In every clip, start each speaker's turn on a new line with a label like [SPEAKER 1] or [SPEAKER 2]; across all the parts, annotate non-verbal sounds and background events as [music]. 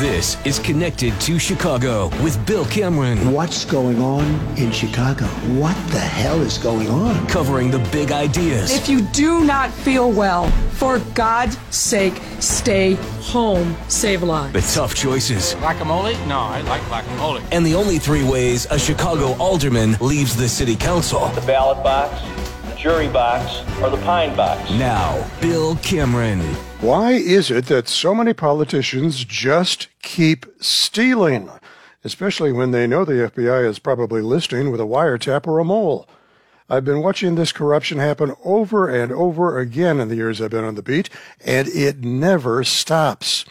[SPEAKER 1] This is Connected to Chicago with Bill Cameron.
[SPEAKER 2] What's going on in Chicago? What the hell is going on?
[SPEAKER 1] Covering the big ideas.
[SPEAKER 3] If you do not feel well, for God's sake, stay home. Save lives.
[SPEAKER 1] The tough choices.
[SPEAKER 4] Guacamole? No, I like guacamole.
[SPEAKER 1] And the only three ways a Chicago alderman leaves the city council.
[SPEAKER 5] The ballot box, the jury box, or the pine box.
[SPEAKER 1] Now, Bill Cameron.
[SPEAKER 6] Why is it that so many politicians just keep stealing, especially when they know the FBI is probably listening with a wiretap or a mole? I've been watching this corruption happen over and over again in the years I've been on the beat, and it never stops.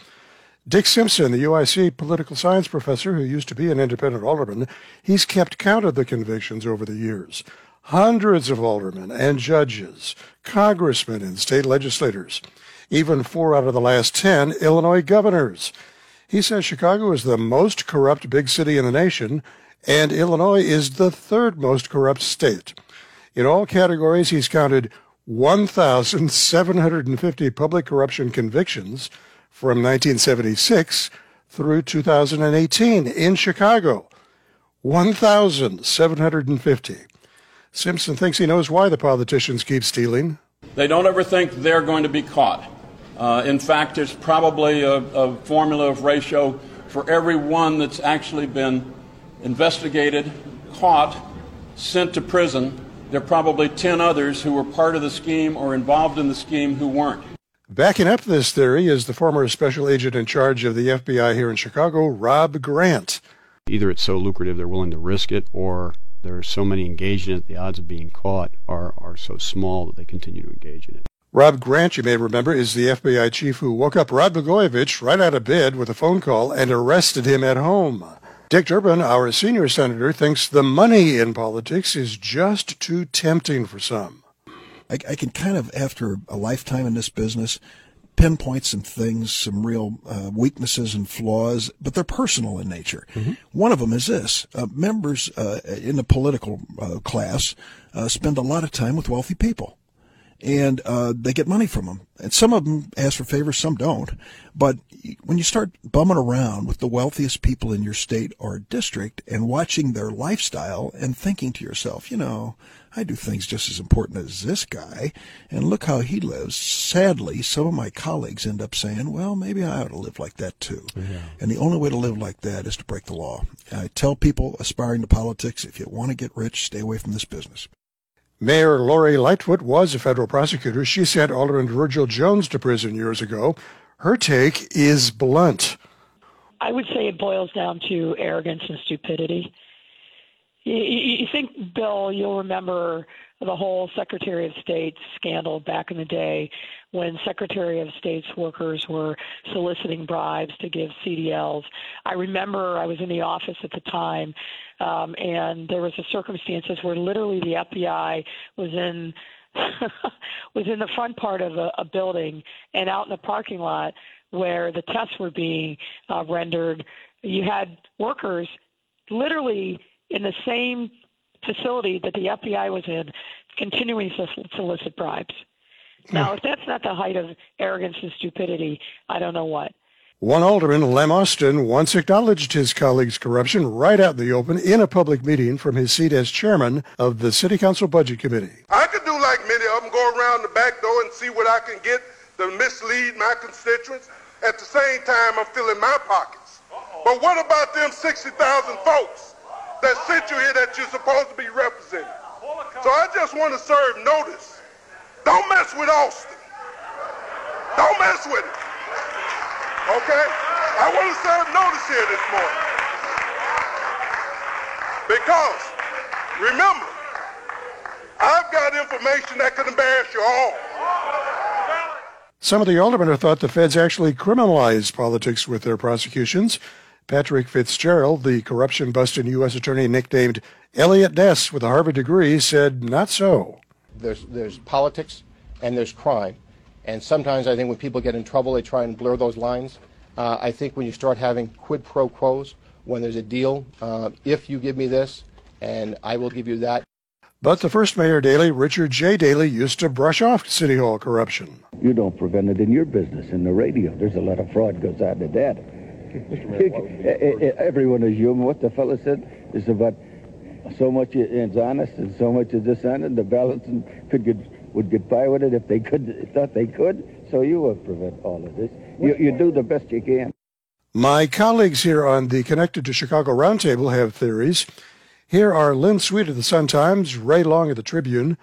[SPEAKER 6] Dick Simpson, the UIC political science professor who used to be an independent alderman, he's kept count of the convictions over the years. Hundreds of aldermen and judges, congressmen and state legislators even four out of the last 10 Illinois governors. He says Chicago is the most corrupt big city in the nation, and Illinois is the third most corrupt state. In all categories, he's counted 1,750 public corruption convictions from 1976 through 2018 in Chicago. 1,750. Simpson thinks he knows why the politicians keep stealing.
[SPEAKER 7] They don't ever think they're going to be caught. Uh, in fact, it's probably a, a formula of ratio for every one that's actually been investigated, caught, sent to prison. There are probably 10 others who were part of the scheme or involved in the scheme who weren't.
[SPEAKER 6] Backing up this theory is the former special agent in charge of the FBI here in Chicago, Rob Grant.
[SPEAKER 8] Either it's so lucrative they're willing to risk it, or there are so many engaged in it, the odds of being caught are, are so small that they continue to engage in it.
[SPEAKER 6] Rob Grant, you may remember, is the FBI chief who woke up Rod Blagojevich right out of bed with a phone call and arrested him at home. Dick Durbin, our senior senator, thinks the money in politics is just too tempting for some.
[SPEAKER 9] I, I can kind of, after a lifetime in this business, pinpoint some things, some real uh, weaknesses and flaws, but they're personal in nature. Mm-hmm. One of them is this: uh, members uh, in the political uh, class uh, spend a lot of time with wealthy people and uh, they get money from them. And some of them ask for favors, some don't. But when you start bumming around with the wealthiest people in your state or district and watching their lifestyle and thinking to yourself, you know, I do things just as important as this guy, and look how he lives. Sadly, some of my colleagues end up saying, well, maybe I ought to live like that too. Yeah. And the only way to live like that is to break the law. I tell people aspiring to politics, if you want to get rich, stay away from this business.
[SPEAKER 6] Mayor Lori Lightfoot was a federal prosecutor. She sent Alderman Virgil Jones to prison years ago. Her take is blunt.
[SPEAKER 10] I would say it boils down to arrogance and stupidity. You, you think, Bill, you'll remember the whole Secretary of State scandal back in the day when Secretary of State's workers were soliciting bribes to give CDLs. I remember I was in the office at the time um, and there was a circumstances where literally the FBI was in [laughs] was in the front part of a, a building and out in the parking lot where the tests were being uh, rendered. You had workers literally in the same facility that the FBI was in, continuing to solicit bribes. Hmm. Now, if that's not the height of arrogance and stupidity, I don't know what.
[SPEAKER 6] One alderman, Lem Austin, once acknowledged his colleague's corruption right out in the open in a public meeting from his seat as chairman of the City Council Budget Committee.
[SPEAKER 11] I could do like many of them, go around the back door and see what I can get to mislead my constituents. At the same time, I'm filling my pockets. Uh-oh. But what about them 60,000 folks that sent you here that you're supposed to be representing? So I just want to serve notice. Don't mess with Austin. Don't mess with him. Okay? I want to serve notice here this morning. Because, remember, I've got information that could embarrass you all.
[SPEAKER 6] Some of the aldermen have thought the feds actually criminalized politics with their prosecutions. Patrick Fitzgerald, the corruption busting U.S. attorney nicknamed Eliot Ness with a Harvard degree, said not so.
[SPEAKER 12] There's, there's politics and there's crime. And sometimes I think when people get in trouble, they try and blur those lines. Uh, I think when you start having quid pro quos, when there's a deal, uh, if you give me this and I will give you that.
[SPEAKER 6] But the first mayor Daley, Richard J. Daley, used to brush off City Hall corruption.
[SPEAKER 13] You don't prevent it in your business, in the radio. There's a lot of fraud goes out to that. Eh, eh, eh, everyone is human. What the fellow said is about so much is honest and so much is dishonest. The balance could get would get by with it if they could thought they could. So you will prevent all of this. You, you do the best you can.
[SPEAKER 14] My colleagues here on the Connected to Chicago Roundtable have theories. Here are Lynn Sweet of the Sun Times, Ray Long of the Tribune,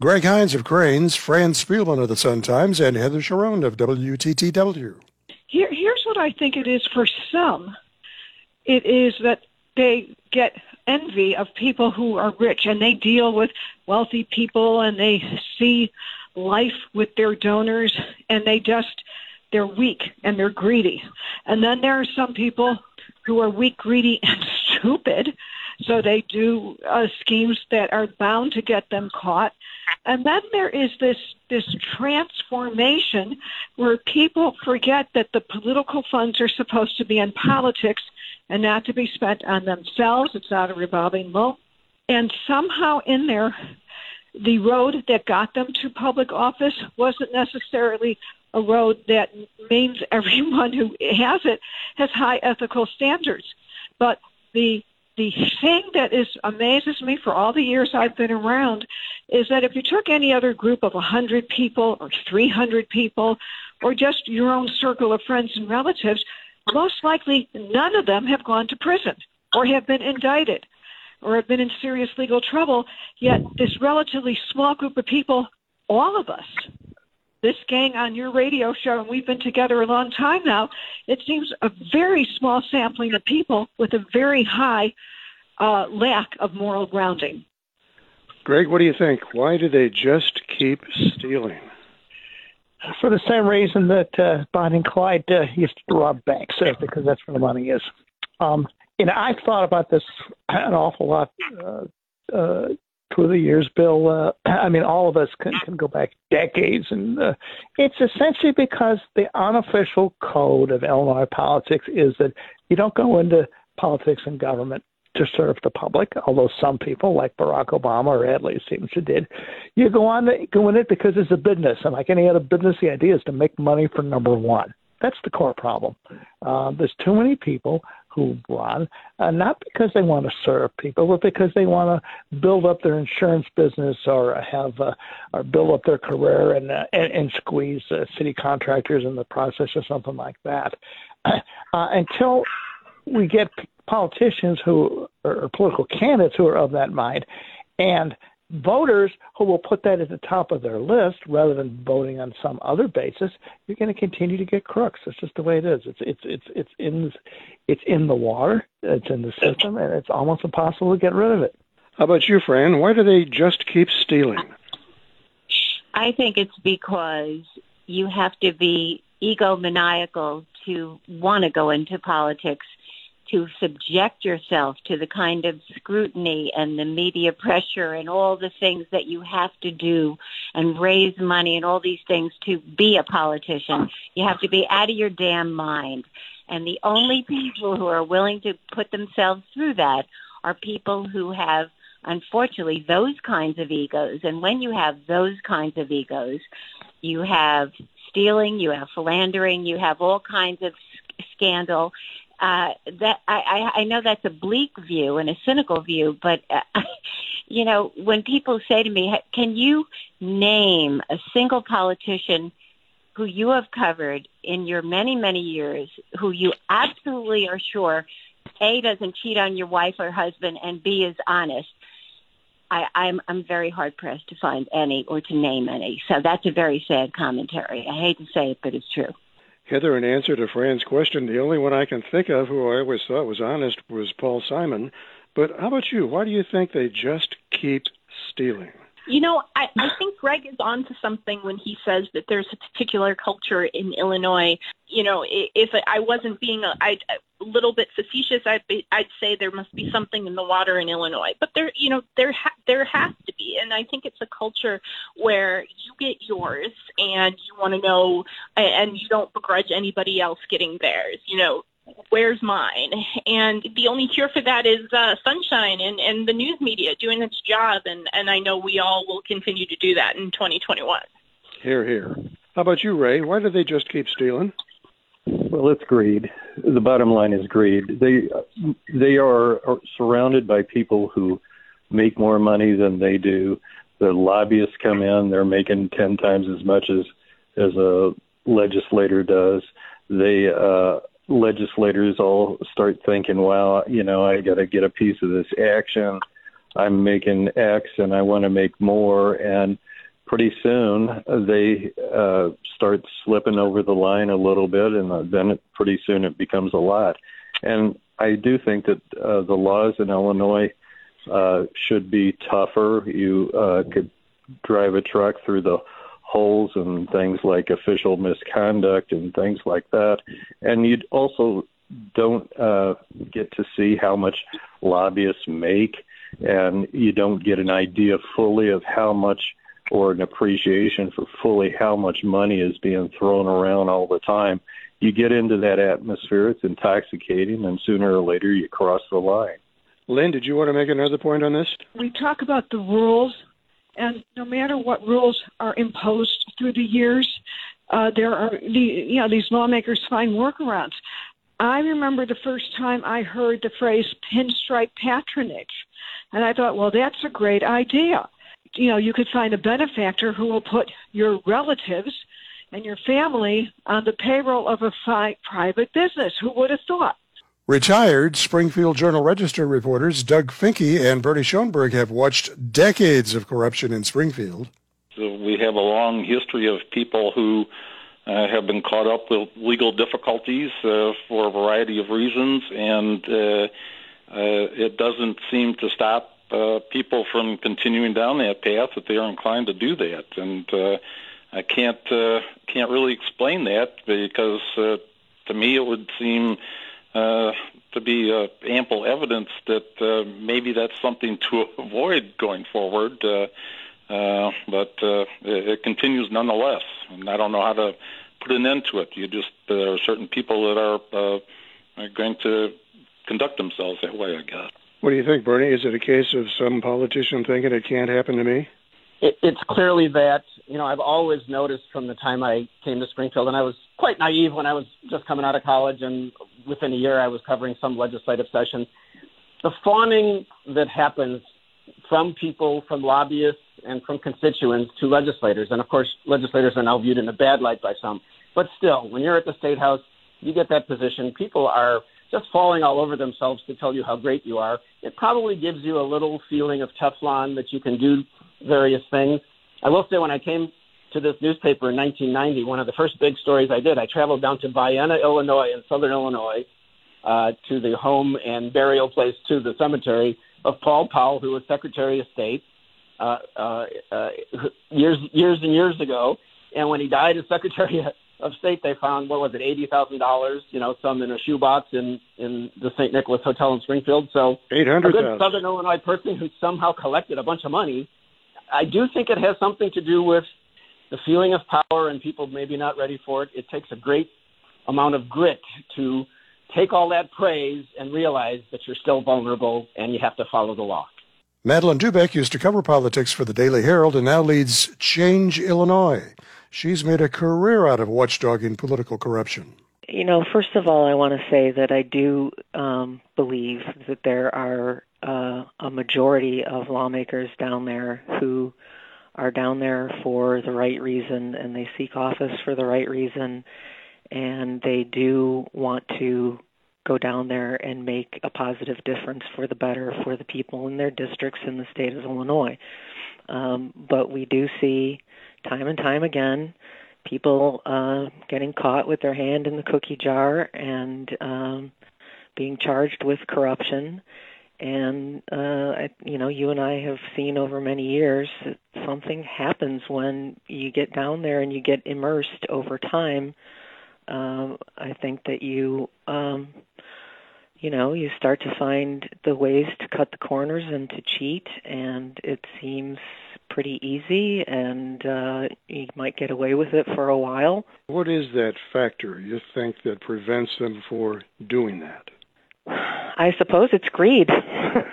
[SPEAKER 14] Greg Hinz of Crain's, Fran Spielman of the Sun Times, and Heather Cherone of WTTW.
[SPEAKER 15] Here, here's what I think it is for some. It is that they get envy of people who are rich and they deal with wealthy people and they see life with their donors and they just they're weak and they're greedy. And then there are some people who are weak, greedy, [laughs] and stupid. So they do uh, schemes that are bound to get them caught. And then there is this this transformation where people forget that the political funds are supposed to be in politics and not to be spent on themselves. It's not a revolving loan. And somehow in there, the road that got them to public office wasn't necessarily a road that means [laughs] everyone who has it has high ethical standards. But the the thing that is amazes me for all the years I've been around is that if you took any other group of 100 people or 300 people or just your own circle of friends and relatives, most likely none of them have gone to prison or have been indicted or have been in serious legal trouble. Yet this relatively small group of people, all of us, this gang on your radio show, and we've been together a long time now, it seems a very small sampling of people with a very high uh, lack of moral grounding.
[SPEAKER 14] Greg, what do you think? Why do they just keep stealing?
[SPEAKER 16] For the same reason that uh, Bonnie and Clyde uh, used to rob banks, uh, because that's where the money is. Um, you know, I've thought about this an awful lot uh, uh, through the years, Bill. Uh, I mean, all of us can, can go back decades, and uh, it's essentially because the unofficial code of Illinois politics is that you don't go into politics and government to serve the public, although some people, like Barack Obama or Adlai Stevenson, did. You go on to go in it because it's a business, and like any other business, the idea is to make money for number one. That's the core problem. Uh, there's too many people who run, uh, not because they want to serve people, but because they want to build up their insurance business or have uh, or build up their career and uh, and, and squeeze uh, city contractors in the process or something like that. [clears throat] Uh, until we get politicians who or political candidates who are of that mind, and voters who will put that at the top of their list rather than voting on some other basis, you're going to continue to get crooks. It's just the way it is. It's it's it's it's in it's in the water. It's in the system, and it's almost impossible to get rid of it.
[SPEAKER 14] How about you, Fran? Why do they just keep stealing?
[SPEAKER 17] I think it's because you have to be egomaniacal to want to go into politics to subject yourself to the kind of scrutiny and the media pressure and all the things that you have to do and raise money and all these things to be a politician. You have to be out of your damn mind. And the only people who are willing to put themselves through that are people who have, unfortunately, those kinds of egos. And when you have those kinds of egos, you have stealing, you have philandering, you have all kinds of scandal uh, that I, I know that's a bleak view and a cynical view, but uh, [laughs] you know when people say to me, "Can you name a single politician who you have covered in your many many years who you absolutely are sure a doesn't cheat on your wife or husband and b is honest?" I, I'm I'm very hard pressed to find any or to name any. So that's a very sad commentary. I hate to say it, but it's true.
[SPEAKER 14] Heather, in answer to Fran's question, the only one I can think of who I always thought was honest was Paul Simon. But how about you? Why do you think they just keep stealing?
[SPEAKER 18] You know, I, I think Greg is on to something when he says that there's a particular culture in Illinois. You know, if I wasn't being a little bit facetious, I'd, be, I'd say there must be something in the water in Illinois. But there, you know, there ha- there has to be, and I think it's a culture where you get yours and you want to know, and you don't begrudge anybody else getting theirs. You know, where's mine? And the only cure for that is uh, sunshine and, and the news media doing its job. And, and I know we all will continue to do that in 2021.
[SPEAKER 14] Here, here. How about you, Ray? Why do they just keep stealing?
[SPEAKER 19] Well, it's greed. the bottom line is greed. They they are, are surrounded by people who make more money than they do. The lobbyists come in; they're making ten times as much as as a legislator does. They uh, legislators all start thinking, "Wow, you know, I got to get a piece of this action. I'm making X, and I want to make more." And pretty soon they uh, start slipping over the line a little bit, and then it, pretty soon it becomes a lot. And I do think that uh, the laws in Illinois uh, should be tougher. You uh, could drive a truck through the holes and things like official misconduct and things like that. And you also don't uh, get to see how much lobbyists make, and you don't get an idea fully of how much or an appreciation for fully how much money is being thrown around all the time. You get into that atmosphere, it's intoxicating, and sooner or later you cross the line.
[SPEAKER 14] Lynn, did you want to make another point on this?
[SPEAKER 20] We talk about the rules, and no matter what rules are imposed through the years, uh, there are the you know these lawmakers find workarounds. I remember the first time I heard the phrase pinstripe patronage, and I thought, well, that's a great idea you know, you could find a benefactor who will put your relatives and your family on the payroll of a fi- private business. Who would have thought?
[SPEAKER 14] Retired Springfield Journal Register reporters Doug Finke and Bernie Schoenburg have watched decades of corruption in Springfield.
[SPEAKER 21] We have a long history of people who uh, have been caught up with legal difficulties uh, for a variety of reasons, and uh, uh it doesn't seem to stop uh, people from continuing down that path if they are inclined to do that. And uh, I can't can't really explain that because to me it would seem uh, be uh, ample evidence that uh, maybe that's something to [laughs] avoid going forward. Uh, uh, but uh, it, continues nonetheless, and I don't know how to put an end to it. You just there are certain people that are, uh, are going to conduct themselves that way, I guess.
[SPEAKER 14] What do you think, Bernie? Is it a case of some politician thinking it can't happen to me?
[SPEAKER 22] It, it's clearly that. You know, I've always noticed from the time I came to Springfield, and I was quite naive when I was just coming out of college, and within a year I was covering some legislative sessions. The fawning that happens from people, from lobbyists, and from constituents to legislators, and of course, legislators are now viewed in a bad light by some. But still, when you're at the state house, you get that position. People are just falling all over themselves to tell you how great you are, it probably gives you a little feeling of Teflon that you can do various things. I will say when I came to this newspaper in 1990, one of the first big stories I did, I traveled down to Vienna, Illinois, in southern Illinois, uh, to the home and burial place to the cemetery of Paul Powell, who was Secretary of State uh, uh, uh, years years and years ago. And when he died as Secretary [laughs] of state, they found what was it, eighty thousand dollars? You know, some in a shoebox in in the St. Nicholas Hotel in Springfield. So
[SPEAKER 14] eight hundred.
[SPEAKER 22] A good Southern Illinois person who somehow collected a bunch of money. I do think it has something to do with the feeling of power and people maybe not ready for it. It takes a great amount of grit to take all that praise and realize that you're still vulnerable and you have to follow the law.
[SPEAKER 14] Madeleine Doubek used to cover politics for the Daily Herald and now leads Change Illinois. She's made a career out of watchdogging political corruption.
[SPEAKER 23] You know, first of all, I want to say that I do um, believe that there are uh, a majority of lawmakers down there who are down there for the right reason and they seek office for the right reason and they do want to go down there and make a positive difference for the better for the people in their districts in the state of Illinois. Um, but we do see time and time again people uh, getting caught with their hand in the cookie jar and um, being charged with corruption. And uh, I, you know, you and I have seen over many years that something happens when you get down there and you get immersed over time. Um, I think that you, um, you know, you start to find the ways to cut the corners and to cheat, and it seems pretty easy and uh, you might get away with it for a while.
[SPEAKER 14] What is that factor you think that prevents them for doing that?
[SPEAKER 23] I suppose it's greed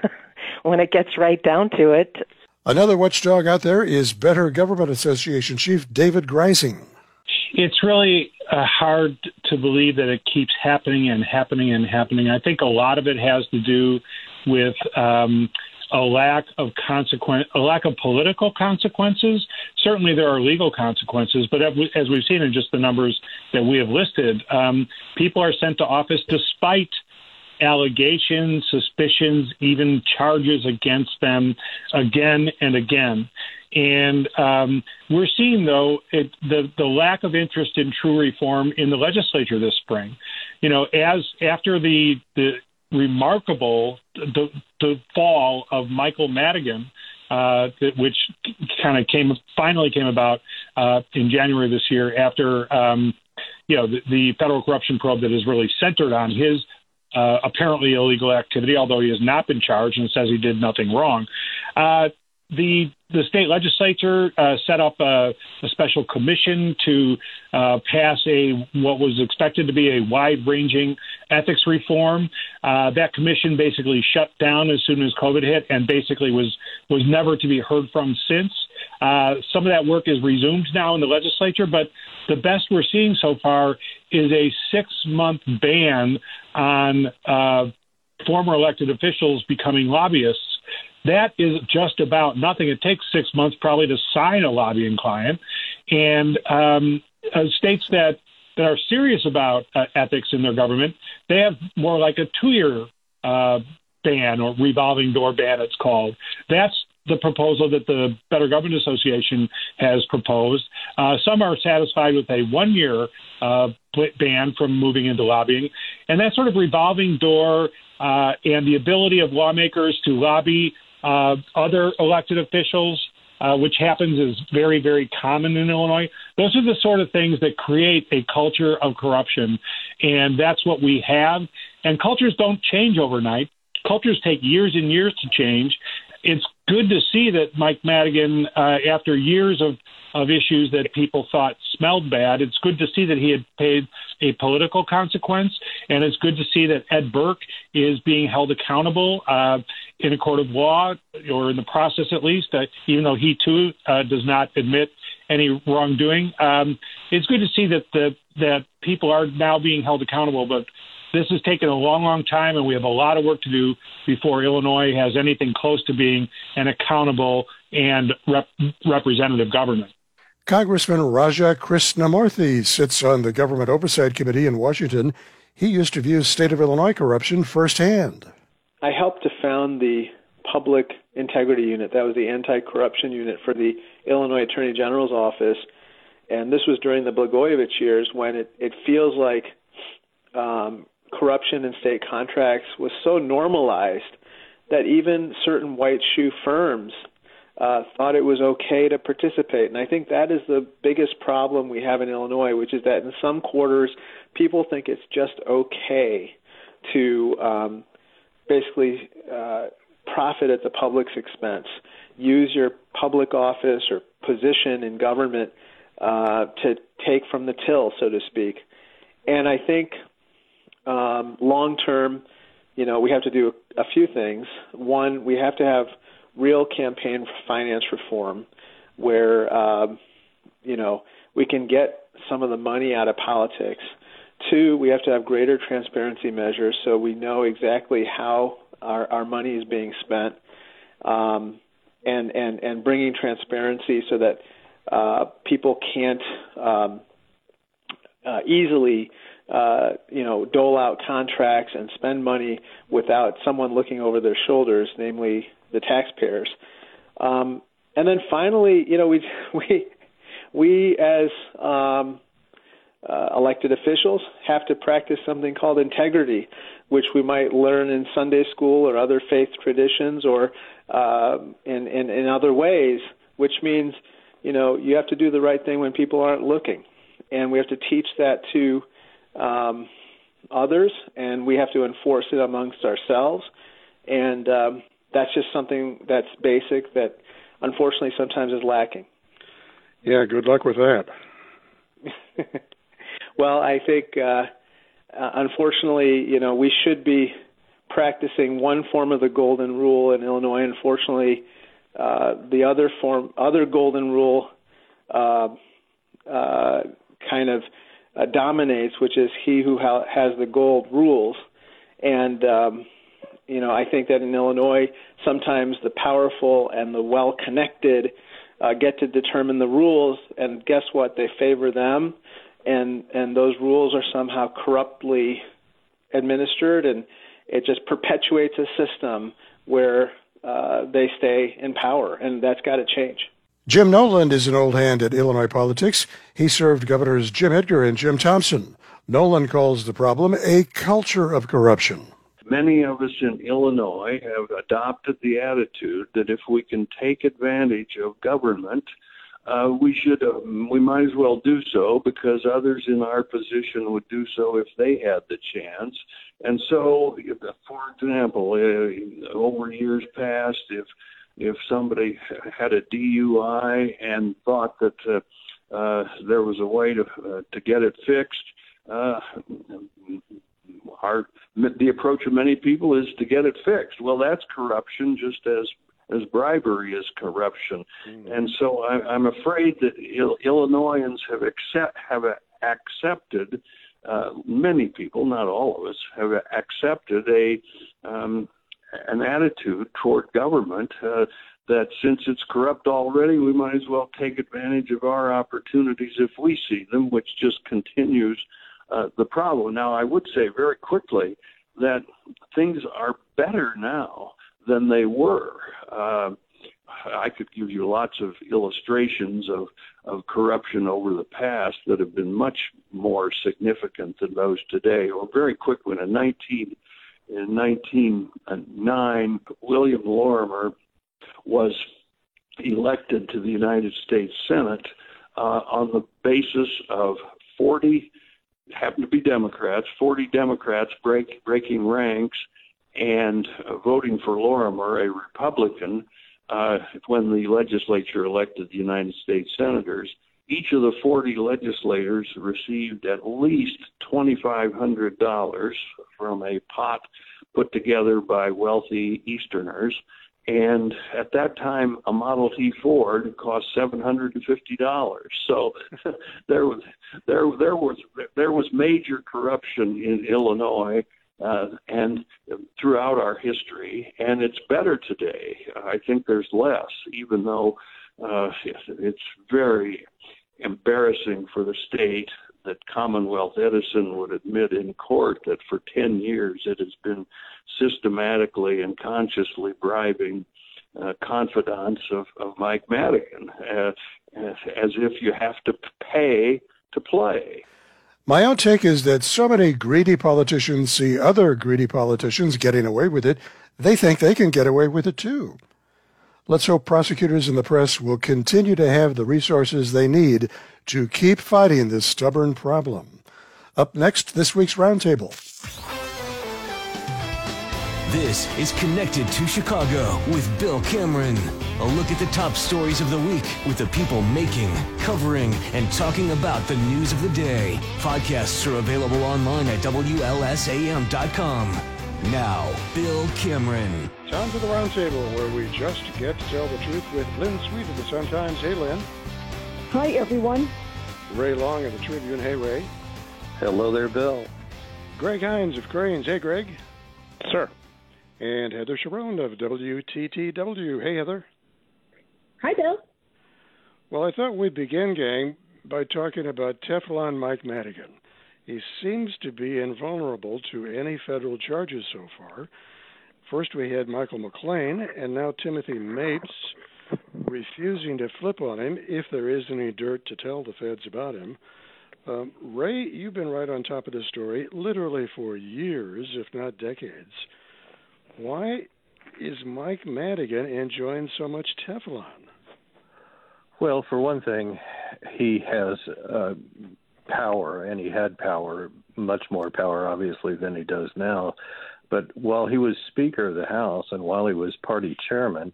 [SPEAKER 23] [laughs] when it gets right down to it.
[SPEAKER 14] Another watchdog out there is Better Government Association Chief David Greising.
[SPEAKER 24] It's really uh, hard
[SPEAKER 25] to believe that it keeps happening and happening and happening. I think a lot of it has to do with um, a lack of consequence, a lack of political consequences. Certainly, there are legal consequences, but as we've seen in just the numbers that we have listed, um, people are sent to office despite allegations, suspicions, even charges against them again and again. And um, we're seeing, though, it, the the lack of interest in true reform in the legislature this spring. You know, as after the the remarkable the, the fall of Michael Madigan, uh, which kind of came finally came about uh, in January this year after um, you know the, the federal corruption probe that is really centered on his uh, apparently illegal activity, although he has not been charged and says he did nothing wrong. Uh, the the state legislature uh, set up a, a, special commission to uh, pass a what was expected to be a wide-ranging ethics reform. Uh, that commission basically shut down as soon as COVID hit, and basically was was never to be heard from since. Uh, some of that work is resumed now in the legislature, but the best we're seeing so far is a six-month ban on uh, former elected officials becoming lobbyists that is just about nothing. It takes six months probably to sign a lobbying client, and um, uh, states that that are serious about uh, ethics in their government, they have more like a two-year uh, ban or revolving door ban. It's called. That's the proposal that the Better Government Association has proposed. Uh, some are satisfied with a one year uh, ban from moving into lobbying. And that sort of revolving door uh, and the ability of lawmakers to lobby uh, other elected officials, uh, which happens is very, very common in Illinois. Those are the sort of things that create a culture of corruption, and that's what we have. And cultures don't change overnight. Cultures take years and years to change. It's good to see that Mike Madigan, uh, after years of of issues that people thought smelled bad. It's good to see that he had paid a political consequence, and it's good to see that Ed Burke is being held accountable uh, in a court of law, or in the process at least, uh, even though he too uh, does not admit any wrongdoing. Um, it's good to see that the, that people are now being held accountable, but this has taken a long, long time, and we have a lot of work to do before Illinois has anything close to being an accountable and rep- representative government.
[SPEAKER 14] Congressman Raja Krishnamoorthi sits on the Government Oversight Committee in Washington. He used to view state of Illinois corruption firsthand.
[SPEAKER 24] I helped to found the Public Integrity Unit. That was the anti corruption unit for the Illinois Attorney General's office. And this was during the Blagojevich years when it, it feels like um, corruption in state contracts was so normalized that even certain white shoe firms uh, thought it was okay to participate. And I think that is the biggest problem we have in Illinois, which is that in some quarters, people think it's just okay to um, basically uh, profit at the public's expense, use your public office or position in government uh, to take from the till, so to speak. And I think um, long term, you know, we have to do a few things. One, we have to have real campaign finance reform where um, you know we can get some of the money out of politics. Two, we have to have greater transparency measures so we know exactly how our, our money is being spent, um, and and and bringing transparency so that uh, people can't um, uh, easily uh, you know, dole out contracts and spend money without someone looking over their shoulders, namely the taxpayers. Um, and then finally, you know, we [laughs] we we as um, uh, elected officials have to practice something called integrity, which we might learn in Sunday school or other faith traditions or uh, in, in in other ways. Which means, you know, you have to do the right thing when people aren't looking, and we have to teach that to um, others, and we have to enforce it amongst ourselves. And um, that's just something that's basic that unfortunately sometimes is lacking.
[SPEAKER 14] Yeah, good luck with that. [laughs]
[SPEAKER 24] well, I think uh, uh, unfortunately, you know, we should be practicing one form of the golden rule in Illinois. Unfortunately, uh, the other form, other golden rule, uh, uh, kind of uh, dominates, which is he who ha- has the gold rules. And um, you know, I think that in Illinois, sometimes the powerful and the well-connected uh, get to determine the rules, and guess what? They favor them, and and those rules are somehow corruptly administered, and it just perpetuates a system where uh, they stay in power, and that's got to change.
[SPEAKER 14] Jim Nowlan is an old hand at Illinois politics. He served Governors Jim Edgar and Jim Thompson. Nowlan calls the problem a culture of corruption.
[SPEAKER 26] Many of us in Illinois have adopted the attitude that if we can take advantage of government, uh, we should uh, we might as well do so because others in our position would do so if they had the chance. And so, for example, uh, over years past, if if somebody had a DUI and thought that uh, uh, there was a way to uh, to get it fixed, uh, our the approach of many people is to get it fixed. Well, that's corruption, just as as bribery is corruption. Mm-hmm. And so I, I'm afraid that Il- Illinoisans have accept have accepted uh, many people, not all of us, have accepted a um, an attitude toward government uh, that since it's corrupt already, we might as well take advantage of our opportunities if we see them, which just continues uh, the problem. Now, I would say very quickly that things are better now than they were. Uh, I could give you lots of illustrations of, of corruption over the past that have been much more significant than those today. Or very quick one in 19 in 1909, William Lorimer was elected to the United States Senate uh, on the basis of 40 happened to be Democrats, 40 Democrats break, breaking ranks and uh, voting for Lorimer, a Republican, uh, when the legislature elected the United States senators. Each of the 40 legislators received at least $2,500 from a pot put together by wealthy Easterners. And at that time, a Model T Ford cost seven hundred and fifty dollars. So [laughs] there was there there was there was major corruption in Illinois uh, and throughout our history, and it's better today. I think there's less, even though uh, it's very embarrassing for the state that Commonwealth Edison would admit in court that for 10 years it has been systematically and consciously bribing uh, confidants of, of Mike Madigan uh, as, as if you have to pay to play.
[SPEAKER 14] My own take is that so many greedy politicians see other greedy politicians getting away with it, they think they can get away with it too. Let's hope prosecutors and the press will continue to have the resources they need to keep fighting this stubborn problem. Up next, this week's Roundtable.
[SPEAKER 1] This is Connected to Chicago with Bill Cameron. A look at the top stories of the week with the people making, covering, and talking about the news of the day. Podcasts are available online at WLSAM.com. Now, Bill Cameron.
[SPEAKER 14] Time for the roundtable, where we just get to tell the truth with Lynn Sweet of the Sun-Times. Hey, Lynn.
[SPEAKER 27] Hi, everyone.
[SPEAKER 14] Ray Long of the Tribune. Hey, Ray.
[SPEAKER 19] Hello there, Bill.
[SPEAKER 14] Greg Hinz of Crain's. Hey, Greg.
[SPEAKER 19] Sir.
[SPEAKER 14] And Heather Cherone of WTTW. Hey, Heather.
[SPEAKER 27] Hi, Bill.
[SPEAKER 14] Well, I thought we'd begin, gang, by talking about Teflon Mike Madigan. He seems to be invulnerable to any federal charges so far. First, we had Michael McClain, and now Timothy Mapes refusing to flip on him if there is any dirt to tell the feds about him. Um, Ray, you've been right on top of this story literally for years, if not decades. Why is Mike Madigan enjoying so much Teflon?
[SPEAKER 19] Well, for one thing, he has uh, power, and he had power, much more power, obviously, than he does now. But while he was Speaker of the House and while he was party chairman,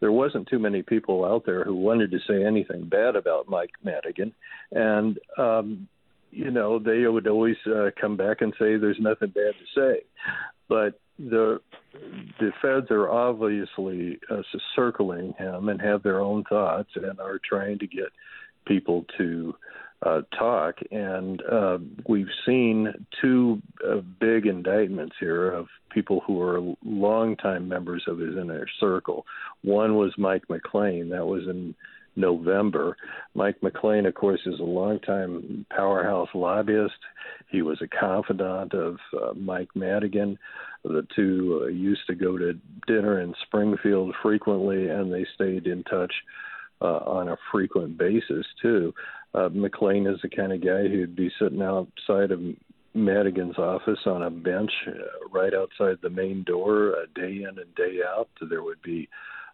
[SPEAKER 19] there wasn't too many people out there who wanted to say anything bad about Mike Madigan. And, um, you know, they would always uh, come back and say there's nothing bad to say. But the the feds are obviously uh, circling him and have their own thoughts and are trying to get people to uh, talk, and uh, we've seen two uh, big indictments here of people who are longtime members of his inner circle. One was Mike McClain, that was in November. Mike McClain, of course, is a longtime powerhouse lobbyist. He was a confidant of uh, Mike Madigan. The two uh, used to go to dinner in Springfield frequently, and they stayed in touch uh, on a frequent basis too. Uh, McClain is the kind of guy who'd be sitting outside of Madigan's office on a bench uh, right outside the main door, uh, day in and day out. There would be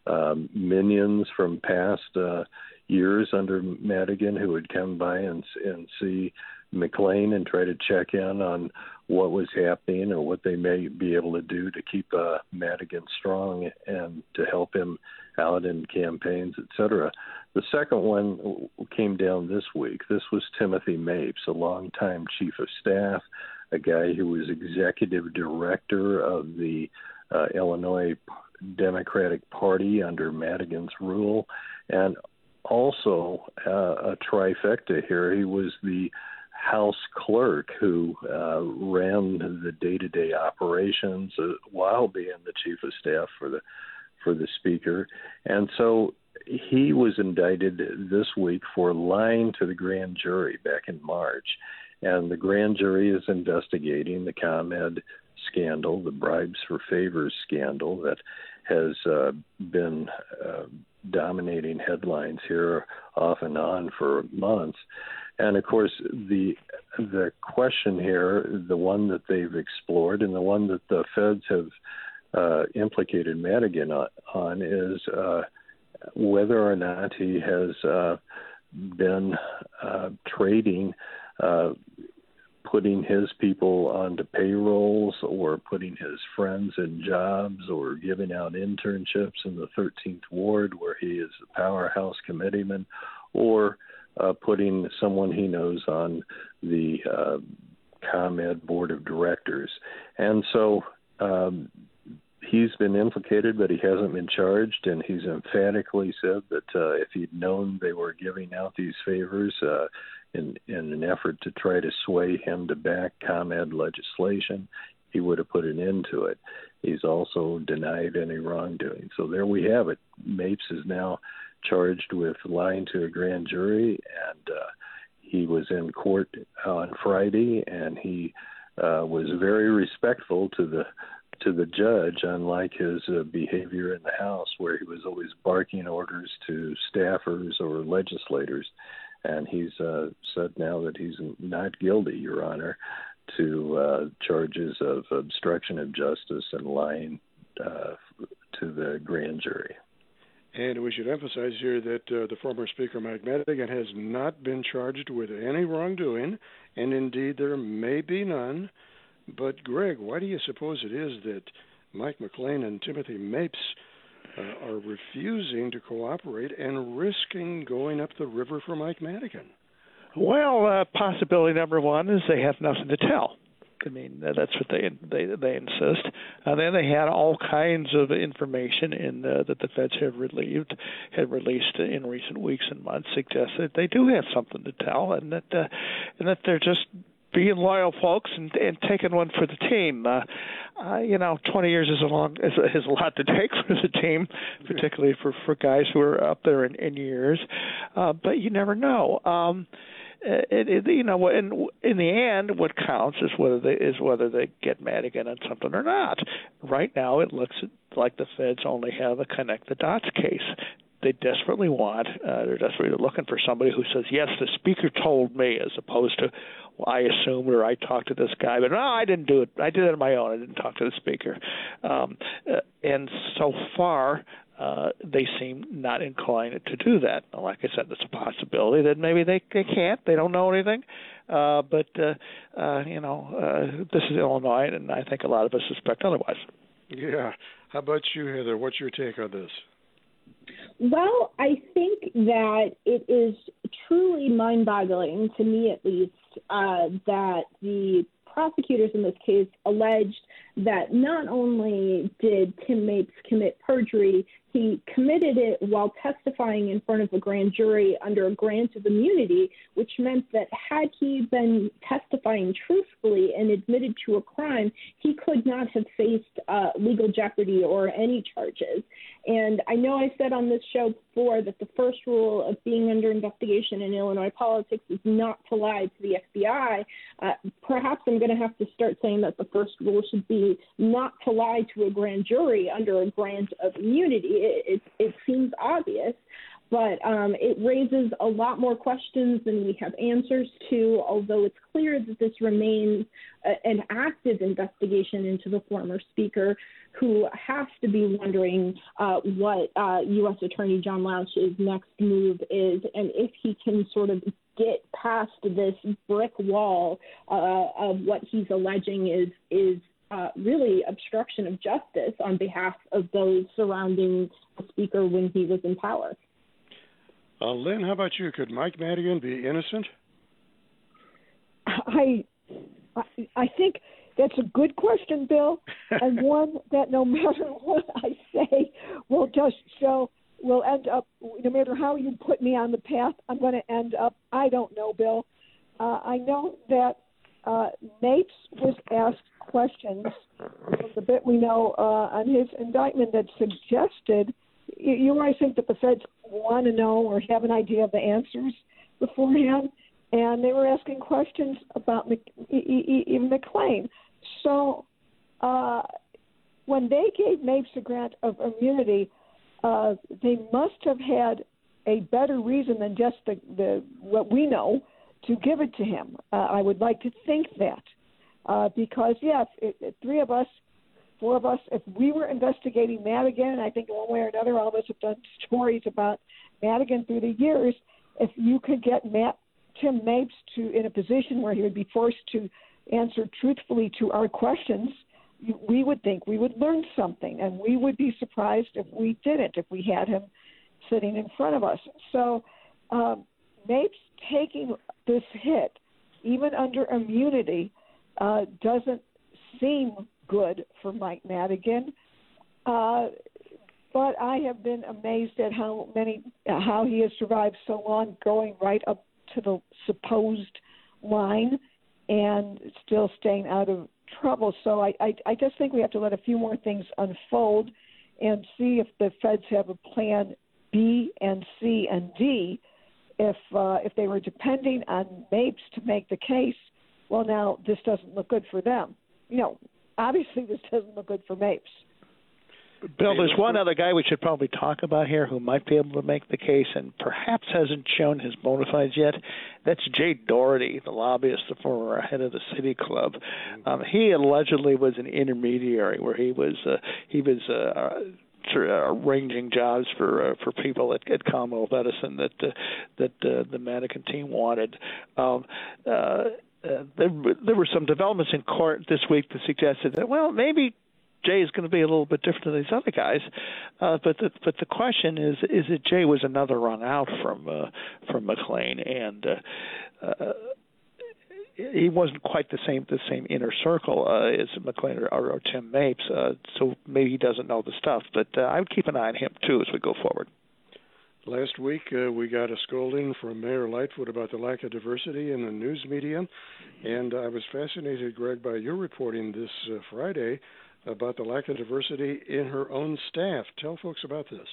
[SPEAKER 19] um, minions from past uh, years under Madigan who would come by and and see McClain and try to check in on what was happening or what they may be able to do to keep uh, Madigan strong and to help him out in campaigns, etc. The second one came down this week. This was Timothy Mapes, a longtime chief of staff, a guy who was executive director of the uh, Illinois Democratic Party under Madigan's rule, and also uh, a trifecta here. He was the House clerk who uh, ran the day-to-day operations uh, while being the chief of staff for the for the speaker, and so he was indicted this week for lying to the grand jury back in March, and the grand jury is investigating the ComEd scandal, the bribes for favors scandal that has uh, been uh, dominating headlines here off and on for months. And of course, the the question here, the one that they've explored, and the one that the feds have uh, implicated Madigan on, on is uh, whether or not he has uh, been uh, trading uh, putting his people onto payrolls or putting his friends in jobs or giving out internships in the 13th Ward where he is a powerhouse committeeman or uh, putting someone he knows on the uh, ComEd board of directors. And so um, he's been implicated, but he hasn't been charged. And he's emphatically said that uh, if he'd known they were giving out these favors, uh, in, in an effort to try to sway him to back ComEd legislation, he would have put an end to it. He's also denied any wrongdoing. So there we have it. Mapes is now charged with lying to a grand jury, and uh, he was in court on Friday, and he uh, was very respectful to the to the judge, unlike his uh, behavior in the House, where he was always barking orders to staffers or legislators and he's uh, said now that he's not guilty, Your Honor, to uh, charges of obstruction of justice and lying uh, to the grand jury.
[SPEAKER 14] And we should emphasize here that uh, the former Speaker Mike Madigan has not been charged with any wrongdoing, and indeed there may be none. But, Greg, why do you suppose it is that Mike McClain and Timothy Mapes uh, are refusing to cooperate and risking going up the river for Mike Madigan?
[SPEAKER 28] Well, uh, possibility number one is they have nothing to tell. I mean, that's what they they they insist. And then they had all kinds of information in uh, that the feds have relieved, had released in recent weeks and months, suggests that they do have something to tell, and that uh, and that they're just being loyal folks and, and taking one for the team. Uh, uh, you know, 20 years is a long is a, is a lot to [laughs] take for the team, particularly for for guys who are up there in, in years. Uh, but you never know. Um, it, it, you know, in in the end, what counts is whether they is whether they get Madigan on something or not. Right now, it looks like the feds only have a connect the dots case they desperately want. Uh, they're desperately looking for somebody who says, "Yes, the speaker told me," as opposed to, well, "I assumed" or "I talked to this guy," but no, I didn't do it. I did it on my own. I didn't talk to the speaker. Um, uh, and so far, uh, they seem not inclined to do that. Like I said, there's a possibility that maybe they they can't. They don't know anything. Uh, but uh, uh, you know, uh, this is Illinois, and I think a lot of us suspect otherwise.
[SPEAKER 14] Yeah. How about you, Heather? What's your take on this?
[SPEAKER 27] Well, I think that it is truly mind boggling, to me at least, uh, that the prosecutors in this case alleged that not only did Tim Mapes commit perjury, he committed it while testifying in front of a grand jury under a grant of immunity, which meant that had he been testifying truthfully and admitted to a crime, he could not have faced uh, legal jeopardy or any charges. And I know I said on this show before that the first rule of being under investigation in Illinois politics is not to lie to the FBI. Uh, perhaps I'm going to have to start saying that the first rule should be not to lie to a grand jury under a grant of immunity. It, it, seems obvious but um, it raises a lot more questions than we have answers to, although it's clear that this remains a, an active investigation into the former speaker who has to be wondering uh, what uh, U.S. Attorney John Lausch's next move is and if he can sort of get past this brick wall uh, of what he's alleging is is uh, really obstruction of justice on behalf of those surrounding the speaker when he was in power.
[SPEAKER 14] Uh, Lynn, how about you? Could Mike Madigan be innocent?
[SPEAKER 20] I, I think that's a good question, Bill, [laughs] and one that no matter what I say will just show will end up. No matter how you put me on the path, I'm going to end up. I don't know, Bill. Uh, I know that uh, Mapes was asked questions from the bit we know uh, on his indictment that suggested you, you always think that the feds want to know or have an idea of the answers beforehand, and they were asking questions about even McClain. So uh, when they gave Mapes a grant of immunity, uh, they must have had a better reason than just the, the what we know to give it to him. Uh, I would like to think that uh, because yes, it, it, three of us four of us, if we were investigating Madigan, and I think one way or another, all of us have done stories about Madigan through the years. If you could get Matt, Tim Mapes to in a position where he would be forced to answer truthfully to our questions, we would think we would learn something, and we would be surprised if we didn't, if we had him sitting in front of us. So, um, Mapes taking this hit, even under immunity, uh, doesn't seem good for Mike Madigan. Uh, but I have been amazed at how many how he has survived so long, going right up to the supposed line and still staying out of trouble. So I, I, I just think we have to let a few more things unfold and see if the feds have a plan B and C and D. If uh, if they were depending on Mapes to make the case, well, now this doesn't look good for them. You know, obviously this [laughs] doesn't look good for Mapes.
[SPEAKER 28] Bill, there's one other guy we should probably talk about here who might be able to make the case and perhaps hasn't shown his bona fides yet. That's Jay Doherty, the lobbyist, the former head of the City Club. Um, he allegedly was an intermediary where he was uh, he was uh, arranging jobs for uh, for people at, at Commonwealth Edison that uh, that uh, the Madigan team wanted. Um, uh, uh, there, there were some developments in court this week that suggested that well maybe Jay is going to be a little bit different than these other guys, uh, but the but the question is is that Jay was another rung out from uh, from McClain and. Uh, uh, he wasn't quite the same the same inner circle uh, as McClain or, or, Tim Mapes, uh, so maybe he doesn't know the stuff. But uh, I would keep an eye on him too as we go forward.
[SPEAKER 14] Last week, uh, we got a scolding from Mayor Lightfoot about the lack of diversity in the news media, and I was fascinated, Greg, by your reporting this uh, Friday about the lack of diversity in her own staff. Tell folks about this.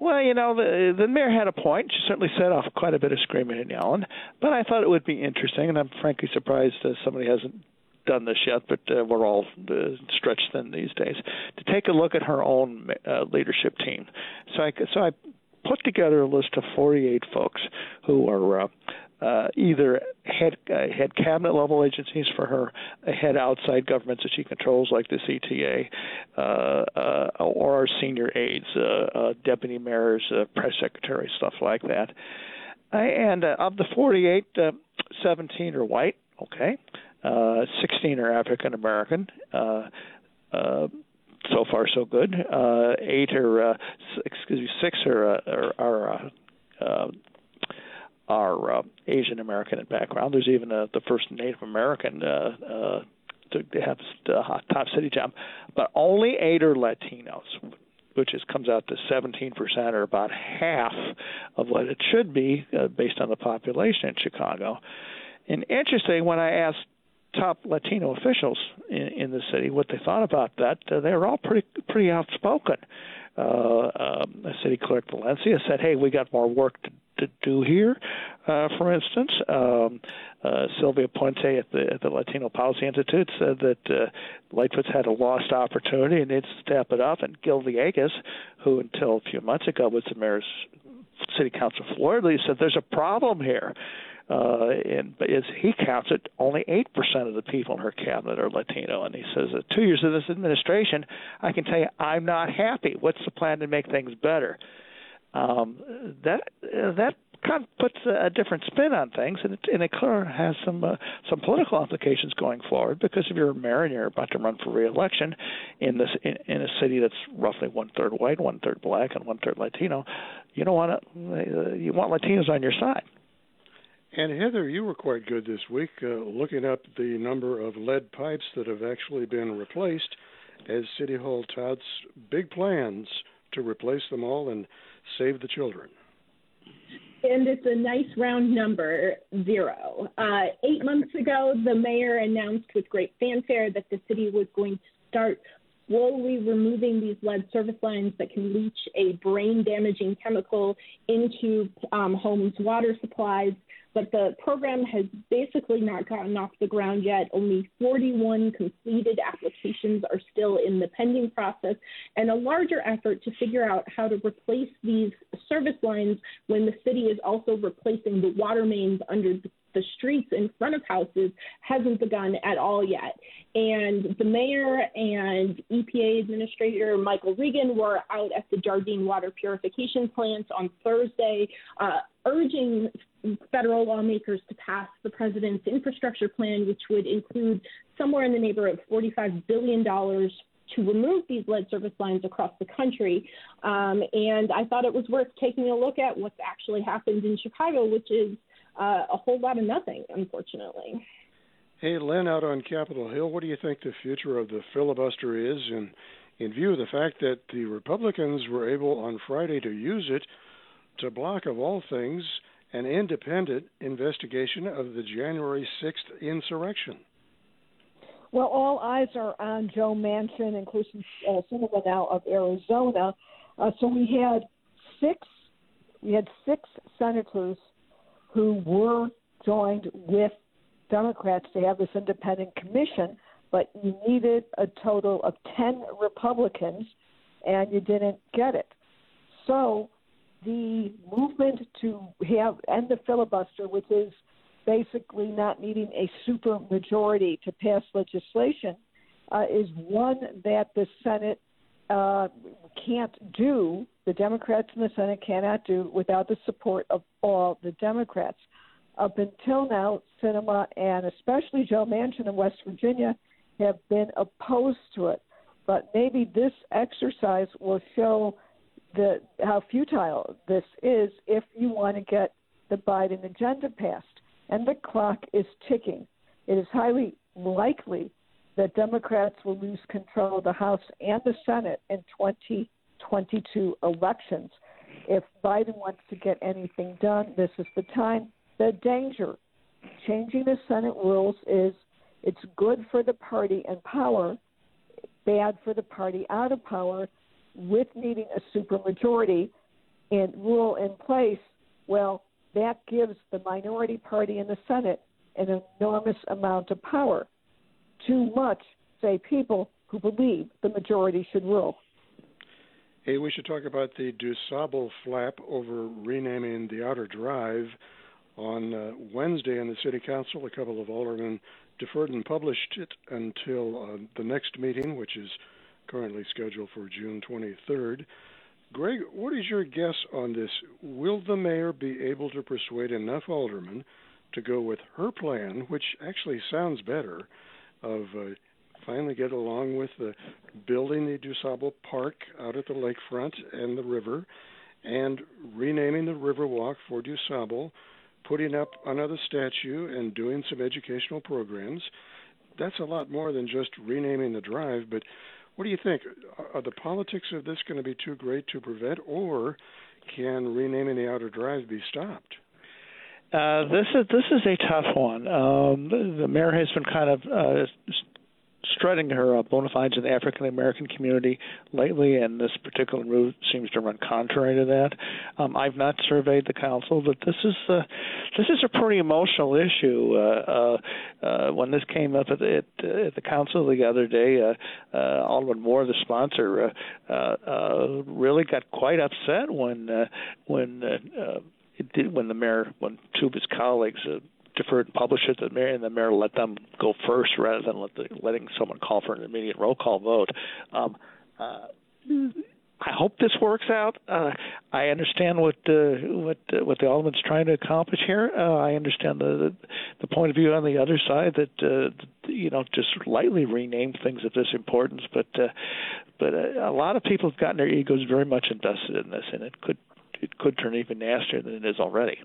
[SPEAKER 28] Well, you know, the the mayor had a point. She certainly set off quite a bit of screaming and yelling, but I thought it would be interesting, and I'm frankly surprised that somebody hasn't done this yet, but uh, we're all uh, stretched thin these days. To take a look at her own uh, leadership team, so I so I put together a list of 48 folks who are uh, uh, either head uh, head cabinet level agencies for her, head outside governments that she controls, like the CTA, uh, uh, or our senior aides, uh, uh, deputy mayors, press secretaries, stuff like that. And of the 48, uh, 17 are white. Okay, uh, 16 are African American. So far so good. Uh, eight are, uh, excuse me, six are are, are uh, are uh, Asian American in background. There's even uh, the first Native American uh, uh, to have the top city job, but only eight are Latinos, which is comes out to 17% or about half of what it should be uh, based on the population in Chicago. And interesting, when I asked top Latino officials in, in the city what they thought about that, uh, they were all pretty pretty outspoken. Uh, um, City Clerk Valencia said, "Hey, we got more work to to do here. Uh, for instance, um, uh, Sylvia Puente at the, at the Latino Policy Institute said that uh, Lightfoot's had a lost opportunity and needs to step it up. And Gil Villegas, who until a few months ago was the mayor's city council floor leader, said there's a problem here. Uh, and but as he counts it, only eight percent of the people in her cabinet are Latino, and he says, uh, two years of this administration, I can tell you, I'm not happy. What's the plan to make things better? um, that uh, that kind of puts a, different spin on things, and it, and it clearly has some uh, some political implications going forward. Because if you're a mayor and you're about to run for re-election in this in, in a city that's roughly one third white, one third black, and one third Latino, you don't want to uh, you want Latinos on your side.
[SPEAKER 14] And Heather, you were quite good this week, uh, looking up the number of lead pipes that have actually been replaced, as City Hall touts big plans to replace them all and save the children.
[SPEAKER 29] And it's a nice round number, zero. Uh, eight months ago, the mayor announced with great fanfare that the city was going to start slowly removing these lead service lines that can leach a brain damaging chemical into um, homes' water supplies but the program has basically not gotten off the ground yet. Only 41 completed applications are still in the pending process, and a larger effort to figure out how to replace these service lines when the city is also replacing the water mains under the streets in front of houses hasn't begun at all yet. And the mayor and EPA Administrator Michael Regan were out at the Jardine Water Purification Plant on Thursday, uh, urging federal lawmakers to pass the president's infrastructure plan, which would include somewhere in the neighborhood of $45 billion to remove these lead service lines across the country. Um, and I thought it was worth taking a look at what's actually happened in Chicago, which is uh, a whole lot of nothing, unfortunately.
[SPEAKER 14] Hey, Len, out on Capitol Hill, what do you think the future of the filibuster is in, in view of the fact that the Republicans were able on Friday to use it to block, of all things, an independent investigation of the January 6th insurrection?
[SPEAKER 20] Well, all eyes are on Joe Manchin Kyrsten uh, Sinema now of Arizona. Uh, so we had six, we had six senators who were joined with Democrats to have this independent commission, but you needed a total of 10 Republicans and you didn't get it. So the movement to have end the filibuster, which is basically not needing a super majority to pass legislation, uh, is one that the Senate uh, can't do, the Democrats in the Senate cannot do without the support of all the Democrats. Up until now, Sinema and especially Joe Manchin in West Virginia have been opposed to it. But maybe this exercise will show the, how futile this is if you want to get the Biden agenda passed. And the clock is ticking. It is highly likely that Democrats will lose control of the House and the Senate in 2022 elections. If Biden wants to get anything done, this is the time. The danger changing the Senate rules is it's good for the party in power, bad for the party out of power, with needing a supermajority and rule in place. Well, that gives the minority party in the Senate an enormous amount of power too much, say, people who believe the majority should rule.
[SPEAKER 14] Hey, we should talk about the DuSable flap over renaming the Outer Drive. On uh, Wednesday in the City Council, a couple of aldermen deferred and published it until uh, the next meeting, which is currently scheduled for June 23rd. Greg, what is your guess on this? Will the mayor be able to persuade enough aldermen to go with her plan, which actually sounds better, of uh, finally get along with the building the DuSable Park out at the lakefront and the river, and renaming the Riverwalk for DuSable, putting up another statue and doing some educational programs. that's a lot more than just renaming the drive. But what do you think? Are the politics of this going to be too great to prevent, or can renaming the outer drive be stopped?
[SPEAKER 28] Uh, this is this is a tough one. Um, the, mayor has been kind of uh, strutting her uh, bona fides in the African American community lately, and this particular move seems to run contrary to that. Um, I've not surveyed the council, but this is uh, this is a pretty emotional issue. Uh, uh, uh, when this came up at, at, at the council the other day, uh, uh, Alderman Moore, the sponsor, uh, uh, uh, really got quite upset when uh, when. Uh, uh, it did when the mayor, when two of his colleagues uh, deferred and published it the mayor, and the mayor let them go first rather than let the, letting someone call for an immediate roll call vote. Um, uh, I hope this works out. Uh, I understand what uh, what uh, what the alderman's trying to accomplish here. Uh, I understand the, the the point of view on the other side that uh, you know just lightly rename things of this importance, but uh, but uh, a lot of people have gotten their egos very much invested in this, and it could it could turn even nastier than it is already.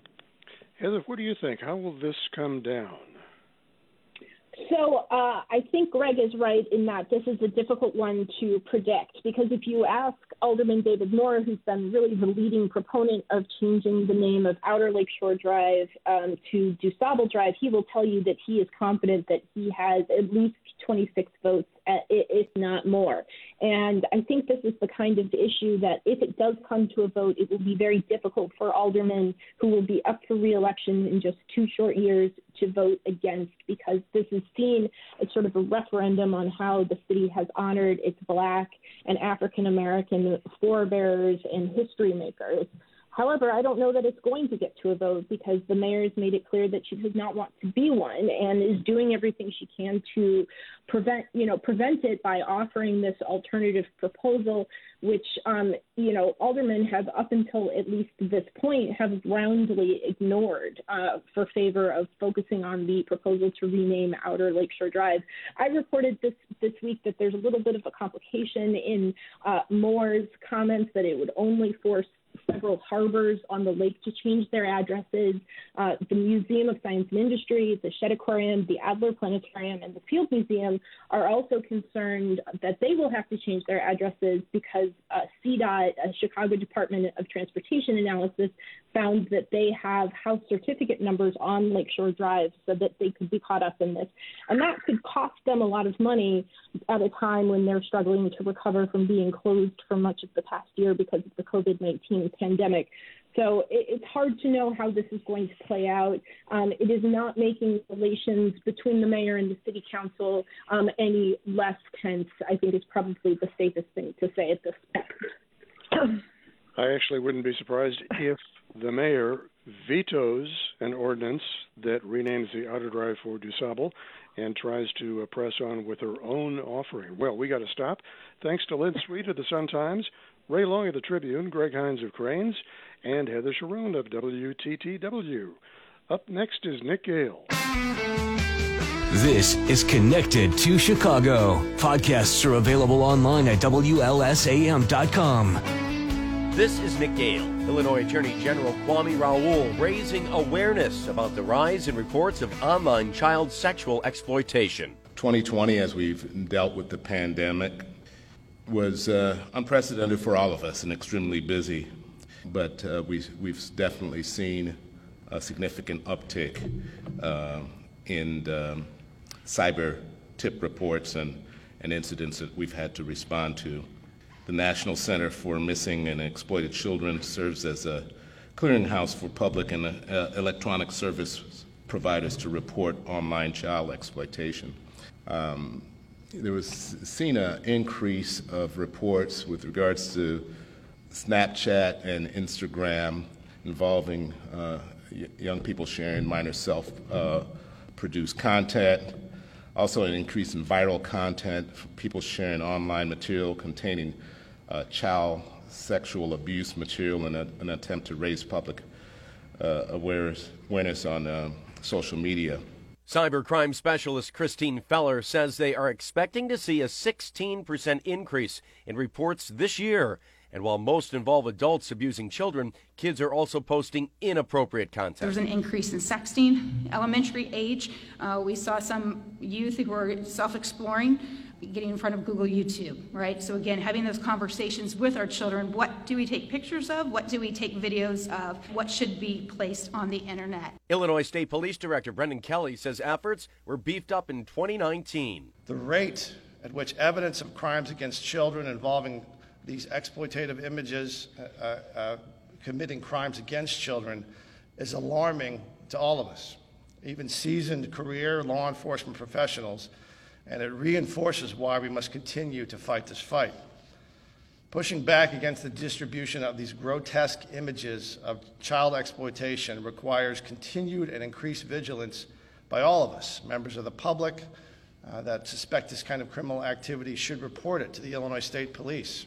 [SPEAKER 14] Heather, what do you think? How will this come down?
[SPEAKER 27] So uh, I think Greg is right in that this is a difficult one to predict because if you ask Alderman David Moore, who's been really the leading proponent of changing the name of Outer Lakeshore Drive um, to DuSable Drive, he will tell you that he is confident that he has at least 26 votes, Uh, if not more. And I think this is the kind of issue that if it does come to a vote, it will be very difficult for aldermen who will be up for reelection in just two short years to vote against because this is seen as sort of a referendum on how the city has honored its black and African American forebears and history makers. However, I don't know that it's going to get to a vote because the mayor has made it clear that she does not want to be one and is doing everything she can to prevent, you know, prevent it by offering this alternative proposal, which, um, you know, aldermen have up until at least this point have roundly ignored uh, for favor of focusing on the proposal to rename Outer Lakeshore Drive. I reported this this week that there's a little bit of a complication in uh, Moore's comments that it would only force several harbors on the lake to change their addresses. Uh, the Museum of Science and Industry, the Shedd Aquarium, the Adler Planetarium, and the Field Museum are also concerned that they will have to change their addresses because uh, CDOT, a Chicago Department of Transportation analysis, found that they have house certificate numbers on Lakeshore Drive so that they could be caught up in this. And that could cost them a lot of money at a time when they're struggling to recover from being closed for much of the past year because of the COVID 19 pandemic. So it, it's hard to know how this is going to play out. Um, it is not making relations between the mayor and the city council um, any less tense, I think is probably the safest thing to say at this point. [clears throat]
[SPEAKER 14] I actually wouldn't be surprised if the mayor vetoes an ordinance that renames the outer drive for DuSable and tries to press on with her own offering. Well, we got to stop. Thanks to Lynn Sweet of the Sun Times, Ray Long of the Tribune, Greg Hinz of Crain's, and Heather Cherone of WTTW. Up next is Nick Gale.
[SPEAKER 1] This is Connected to Chicago. Podcasts are available online at WLSAM.com.
[SPEAKER 30] This is Nick Gale. Illinois Attorney General Kwame Raoul raising awareness about the rise in reports of online child sexual exploitation.
[SPEAKER 31] 2020, as we've dealt with the pandemic, was uh, unprecedented for all of us and extremely busy. But uh, we, we've definitely seen a significant uptick uh, in um, cyber tip reports and, and incidents that we've had to respond to. The National Center for Missing and Exploited Children serves as a clearinghouse for public and uh, electronic service providers to report online child exploitation. Um, there was seen an increase of reports with regards to Snapchat and Instagram involving uh, young people sharing minor self uh, produced content. Also, an increase in viral content, people sharing online material containing uh, child sexual abuse material in a, an attempt to raise public uh, awareness, awareness on uh, social media.
[SPEAKER 30] Cybercrime specialist Christine Feller says they are expecting to see a 16% increase in reports this year And while most involve adults abusing children, kids are also posting inappropriate content.
[SPEAKER 4] There's an increase in sexting, elementary age. Uh, we saw some youth who are self exploring getting in front of Google YouTube, right? So again, having those conversations with our children, what do we take pictures of? What do we take videos of? What should be placed on the internet?
[SPEAKER 30] Illinois State Police Director Brendan Kelly says efforts were beefed up in 2019.
[SPEAKER 32] The rate at which evidence of crimes against children involving these exploitative images uh, uh, uh, committing crimes against children is alarming to all of us, even seasoned career law enforcement professionals, and it reinforces why we must continue to fight this fight. Pushing back against the distribution of these grotesque images of child exploitation requires continued and increased vigilance by all of us, members of the public uh, that suspect this kind of criminal activity should report it to the Illinois State Police.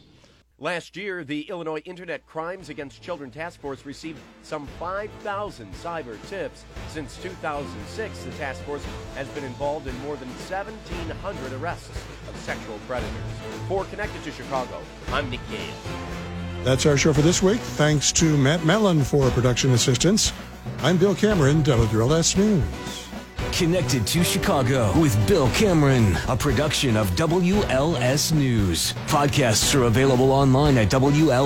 [SPEAKER 30] Last year, the Illinois Internet Crimes Against Children Task Force received some 5,000 cyber tips. Since 2006, the task force has been involved in more than 1,700 arrests of sexual predators. For Connected to Chicago, I'm Nick Gale.
[SPEAKER 14] That's our show for this week. Thanks to Matt Mellon for production assistance. I'm Bill Cameron, WLS News.
[SPEAKER 1] Connected to Chicago with Bill Cameron, a production of WLS News. Podcasts are available online at WLSAM.com.